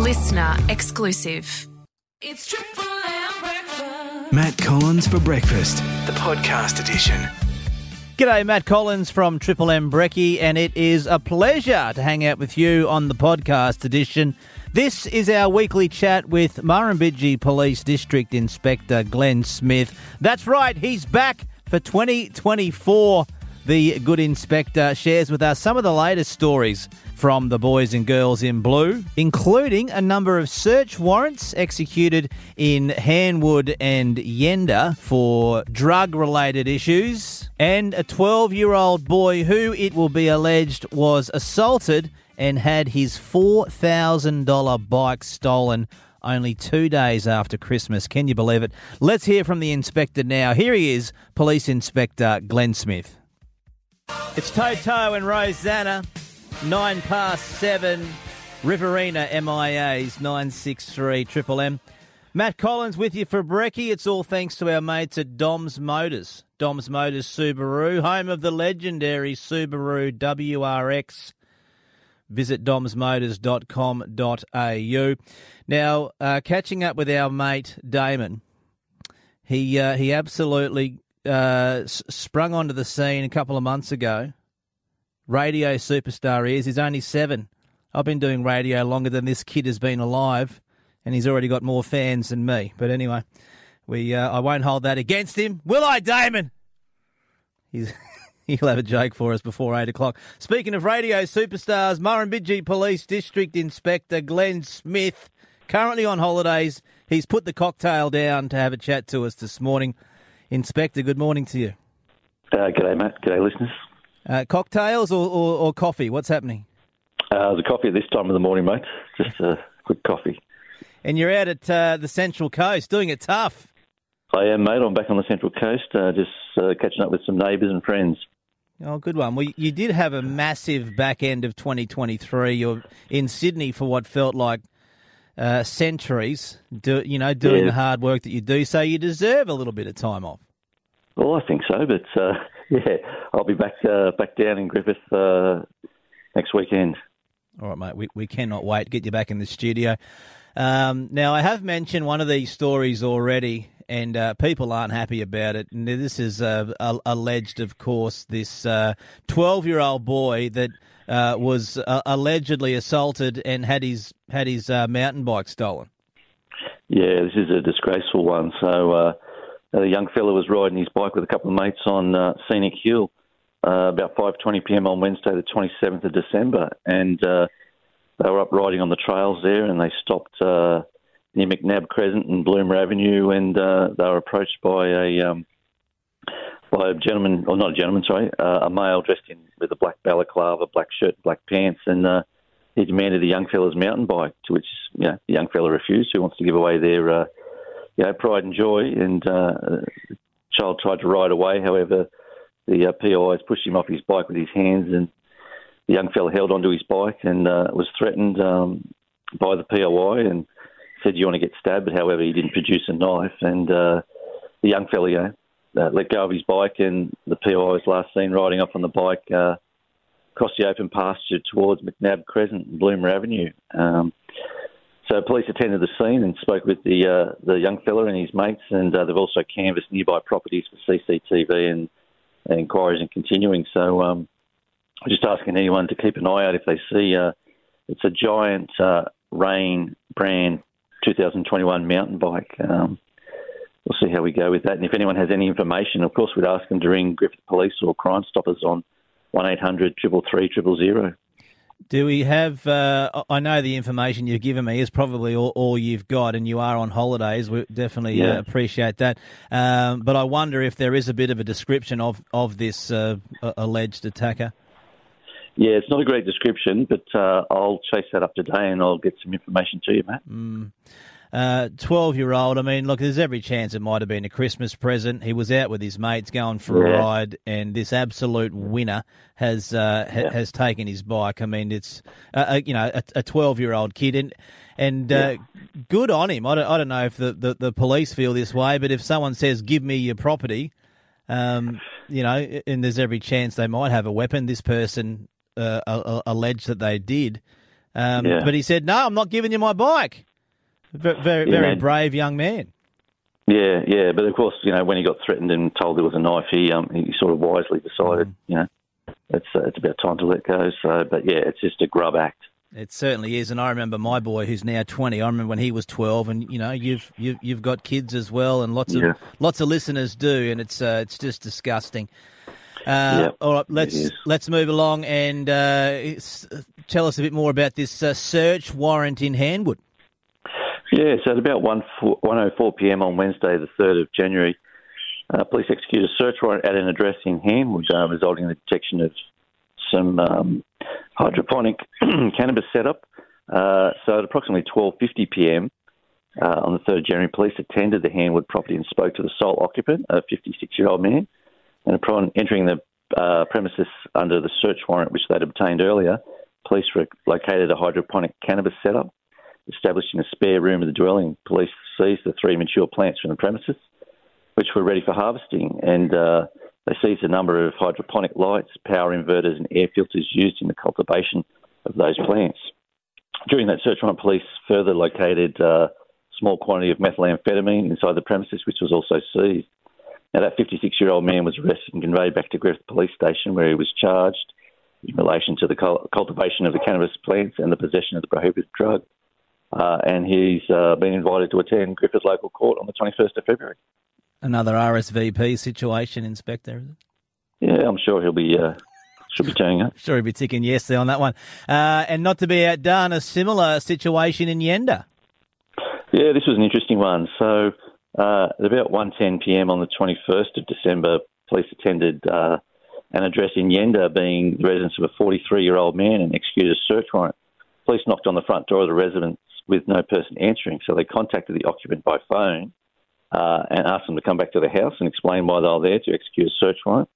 listener exclusive. It's Triple M breakfast. Matt Collins for breakfast, the podcast edition. G'day, Matt Collins from Triple M Brekkie, and it is a pleasure to hang out with you on the podcast edition. This is our weekly chat with Murrumbidgee Police District Inspector Glenn Smith. That's right, he's back for 2024. The good inspector shares with us some of the latest stories from the boys and girls in blue, including a number of search warrants executed in Hanwood and Yenda for drug related issues, and a 12 year old boy who, it will be alleged, was assaulted and had his $4,000 bike stolen only two days after Christmas. Can you believe it? Let's hear from the inspector now. Here he is, Police Inspector Glenn Smith. It's Toto and Rosanna, nine past seven, Riverina MIAs, 963 Triple M. Matt Collins with you for Brekkie. It's all thanks to our mates at Dom's Motors. Dom's Motors Subaru, home of the legendary Subaru WRX. Visit domsmotors.com.au. Now, uh, catching up with our mate Damon, he uh, he absolutely uh, sprung onto the scene a couple of months ago. Radio superstar he is. He's only seven. I've been doing radio longer than this kid has been alive, and he's already got more fans than me. But anyway, we uh, I won't hold that against him, will I, Damon? He's. He'll have a joke for us before eight o'clock. Speaking of radio superstars, Murrumbidgee Police District Inspector Glenn Smith, currently on holidays. He's put the cocktail down to have a chat to us this morning. Inspector, good morning to you. Uh, g'day, Matt. G'day, listeners. Uh, cocktails or, or, or coffee? What's happening? Uh, the coffee at this time of the morning, mate. Just a quick coffee. And you're out at uh, the Central Coast doing it tough. I am, mate. I'm back on the Central Coast, uh, just uh, catching up with some neighbours and friends. Oh, good one. Well, you did have a massive back end of 2023. You're in Sydney for what felt like uh, centuries, do, you know, doing Yeah. the hard work that you do. So you deserve a little bit of time off. Well, I think so, but uh, yeah, I'll be back uh, back down in Griffith uh, next weekend. All right, mate. We, we cannot wait. To get you back in the studio. Um, now, I have mentioned one of these stories already, and uh, people aren't happy about it. And this is uh, a- alleged, of course, this 12 year old boy that uh, was uh, allegedly assaulted and had his had his uh, mountain bike stolen. Yeah, this is a disgraceful one. So, uh, a young fella was riding his bike with a couple of mates on uh, Scenic Hill uh, about 5:20 p.m. on Wednesday, the 27th of December, and uh, they were up riding on the trails there, and they stopped uh, near McNab Crescent and Bloomer Avenue, and uh, they were approached by a um, by a gentleman, or not a gentleman, sorry, uh, a male dressed in with a black balaclava, black shirt, black pants, and uh, he demanded the young fella's mountain bike, to which you know, the young fella refused, who wants to give away their you know, pride and joy, and uh, the child tried to ride away. However, the uh, PIs pushed him off his bike with his hands, and the young fella held onto his bike and uh, was threatened um, by the POI and said, "You want to get stabbed?" But however, he didn't produce a knife, and uh, the young fella you know, uh, let go of his bike, and the PI was last seen riding off on the bike uh, across the open pasture towards McNabb Crescent and Bloomer Avenue. Um, so police attended the scene and spoke with the uh, the young fella and his mates, and uh, they've also canvassed nearby properties for CCTV and, and inquiries and continuing. So um, I'm just asking anyone to keep an eye out if they see uh, it's a giant uh, Reign brand 2021 mountain bike. Um, we'll see how we go with that. And if anyone has any information, of course, we'd ask them to ring Griffith Police or Crime Stoppers on one eight hundred triple three triple zero. Do we have? Uh, I know the information you've given me is probably all, all you've got, and you are on holidays. We definitely Yeah. uh, appreciate that. Um, but I wonder if there is a bit of a description of of this uh, alleged attacker. Yeah, it's not a great description, but uh, I'll chase that up today and I'll get some information to you, Matt. Twelve year old. I mean, look, there's every chance it might have been a Christmas present. He was out with his mates going for a ride, and this absolute winner has uh, ha- has taken his bike. I mean, it's uh, uh, you know a twelve year old kid, and and uh, good on him. I don't, I don't know if the, the, the police feel this way, but if someone says, "Give me your property," um, you know, and there's every chance they might have a weapon. This person uh, a- a- alleged that they did. Um, Yeah. But he said, "No, I'm not giving you my bike." Very, very, Yeah, very man. brave young man. Yeah, yeah, but of course, you know, when he got threatened and told there was a knife, he um, he sort of wisely decided, Mm. you know, it's uh, it's about time to let go. So, but yeah, it's just a grub act. It certainly is, and I remember my boy, who's now twenty. I remember when he was twelve, and you know, you've you've, you've got kids as well, and lots of Yeah. lots of listeners do, and it's uh, it's just disgusting. Uh, Yeah, all right, let's let's move along and uh, tell us a bit more about this uh, search warrant in Hanwood. Yeah, so at about 1 1.04 p.m. on Wednesday, the 3rd of January, uh, police executed a search warrant at an address in Hanwood, uh, resulting in the detection of some um, hydroponic cannabis setup. Uh, so at approximately 12.50 p.m. Uh, on the 3rd of January, police attended the Hanwood property and spoke to the sole occupant, a 56-year-old man. And upon entering the uh, premises under the search warrant, which they'd obtained earlier, police located a hydroponic cannabis setup established in a spare room of the dwelling. Police seized the three mature plants from the premises, which were ready for harvesting, and uh, they seized a number of hydroponic lights, power inverters, and air filters used in the cultivation of those plants. During that search warrant, police further located uh, a small quantity of methamphetamine inside the premises, which was also seized. Now, that 56 year old man was arrested and conveyed back to Griffith Police Station, where he was charged in relation to the cultivation of the cannabis plants and the possession of the prohibited drug uh, and he's uh, been invited to attend Griffith Local Court on the 21st of February. Another RSVP situation, Inspector. Is it? Yeah, I'm sure he'll be uh, should be turning up. Sure, he'd be ticking yes there on that one. Uh, and not to be outdone, a similar situation in Yenda. Yeah, this was an interesting one. So uh, at about 1:10 p.m. on the 21st of December, police attended uh, an address in Yenda, being the residence of a 43-year-old man, and executed a search warrant. Police knocked on the front door of the residence with no person answering, so they contacted the occupant by phone uh, and asked them to come back to the house and explain why they were there to execute a search warrant.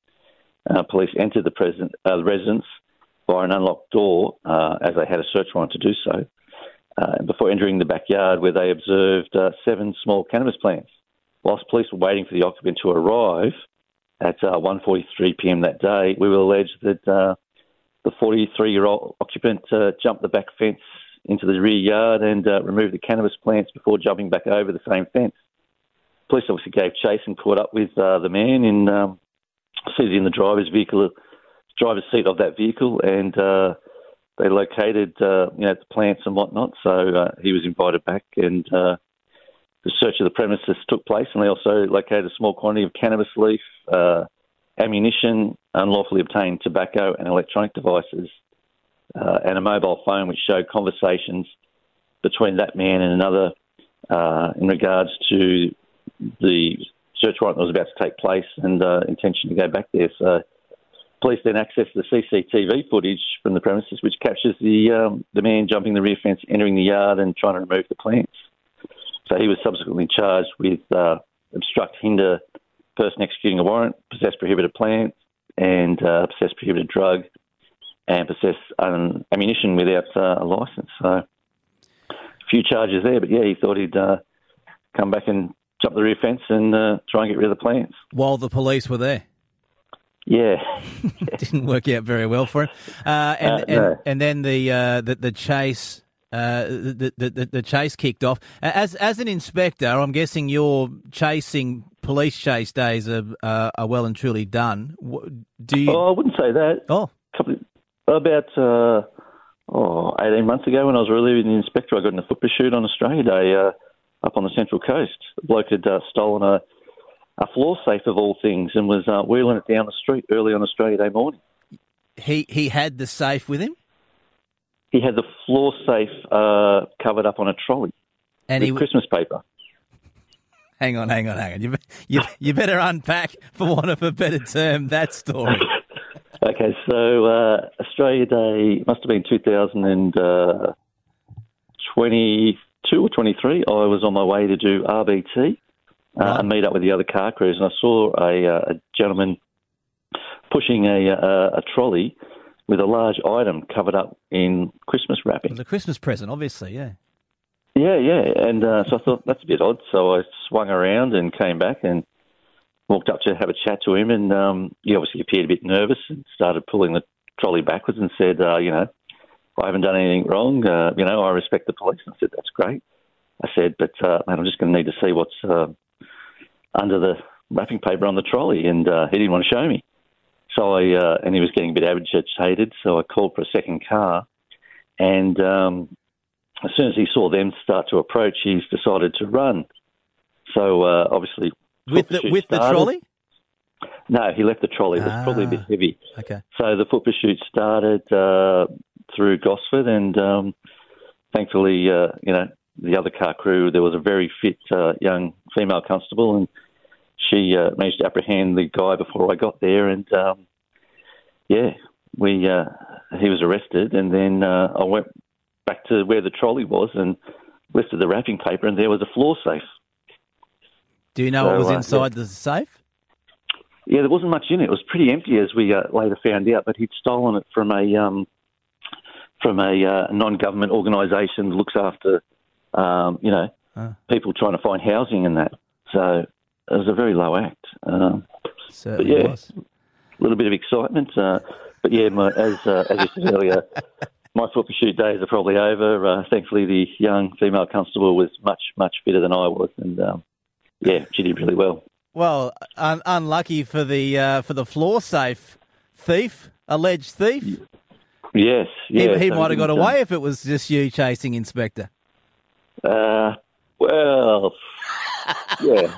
Uh, police entered the, present, uh, residence by an unlocked door uh, as they had a search warrant to do so uh, before entering the backyard where they observed uh, seven small cannabis plants. Whilst police were waiting for the occupant to arrive at uh, 1.43 p.m. that day, we were alleged that the 43-year-old occupant jumped the back fence into the rear yard and uh, removed the cannabis plants before jumping back over the same fence. Police obviously gave chase and caught up with uh, the man in um, in the driver's vehicle, driver's seat of that vehicle, and uh, they located uh, you know the plants and whatnot. So uh, he was invited back, and uh, the search of the premises took place. And they also located a small quantity of cannabis leaf, uh, ammunition, unlawfully obtained tobacco, and electronic devices, uh, and a mobile phone which showed conversations between that man and another uh, in regards to the search warrant that was about to take place and uh, intention to go back there. So police then accessed the CCTV footage from the premises, which captures the um, the man jumping the rear fence, entering the yard, and trying to remove the plants. So he was subsequently charged with uh, obstruct, hinder, person executing a warrant, possess prohibited plant, and uh, possess prohibited drug, and possess um, ammunition without uh, a license. So a few charges there, but yeah, he thought he'd uh, come back and jump the rear fence and uh, try and get rid of the plants. While the police were there. Yeah, didn't work out very well for him. Uh, and, Uh, and and then the uh, the, the chase. Uh, the, the, the chase kicked off. As as an inspector, I'm guessing your chasing police chase days are uh, are well and truly done. Do you? oh, I wouldn't say that. Oh, couple about uh, oh, 18 months ago when I was relieving the inspector, I got in a foot pursuit on Australia Day uh, up on the Central Coast. A bloke had uh, stolen a, a floor safe of all things and was uh, wheeling it down the street early on Australia Day morning. he he had the safe with him, He had the floor safe uh, covered up on a trolley and with he. Christmas paper. Hang on, hang on, hang on. You, you you better unpack, for want of a better term, that story. Okay, so uh, Australia Day must have been 2022 or 23. I was on my way to do RBT uh, and meet up with the other car crews, and I saw a, uh, a gentleman pushing a, a, a trolley with a large item covered up in Christmas It wrapping. was a Christmas present, obviously. Yeah. Yeah, yeah, and uh, so I thought that's a bit odd. So I swung around and came back and walked up to have a chat to him, and um, he obviously appeared a bit nervous and started pulling the trolley backwards and said, uh, you know, I haven't done anything wrong. Uh, you know, I respect the police. And I said, that's great. I said, but uh, mate, I'm just going to need to see what's uh, under the wrapping paper on the trolley. And uh, he didn't want to show me. So I, uh, and he was getting a bit agitated. So I called for a second car. And um, as soon as he saw them start to approach, he's decided to run. So uh, obviously, with the with started. the trolley. No, he left the trolley. It was ah, probably a bit heavy. Okay. So the foot pursuit started uh, through Gosford, and um, thankfully, uh, you know, the other car crew, there was a very fit uh, young female constable, and she uh, managed to apprehend the guy before I got there, and um, yeah, we uh, he was arrested, and then uh, I went back to where the trolley was and lifted the wrapping paper, and there was a floor safe. Do you know so, what was inside yeah. the safe? Yeah, there wasn't much in it. It was pretty empty, as we uh, later found out. But he'd stolen it from a um, from a uh, non-government organisation that looks after, um, you know, people trying to find housing and that. So it was a very low act. Um, but yeah, was. a little bit of excitement. Uh, but yeah, my, as uh, as you said earlier, my foot pursuit days are probably over. Uh, thankfully, the young female constable was much much fitter than I was, and um, yeah, she did really well. Well, un- unlucky for the uh, for the floor safe thief, alleged thief. Yes, yeah. He, he might have got away if it was just you chasing Inspector. Uh, well, yeah.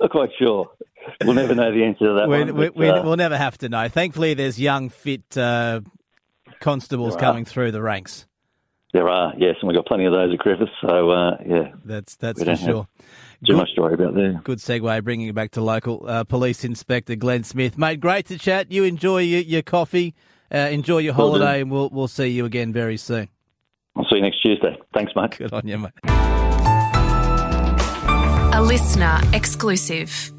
Not quite sure. We'll never know the answer to that we, one. But, we, uh, we'll never have to know. Thankfully, there's young, fit uh, constables coming through the ranks. There are, yes, and we've got plenty of those at Griffith. So, uh, yeah, that's that's for sure. Too much to worry about there. Good segue, bringing it back to local uh, police inspector Glenn Smith, mate. Great to chat. You enjoy your, your coffee, uh, enjoy your holiday, and we'll we'll see you again very soon. I'll see you next Tuesday. Thanks, mate. Good on you, mate. A listener exclusive.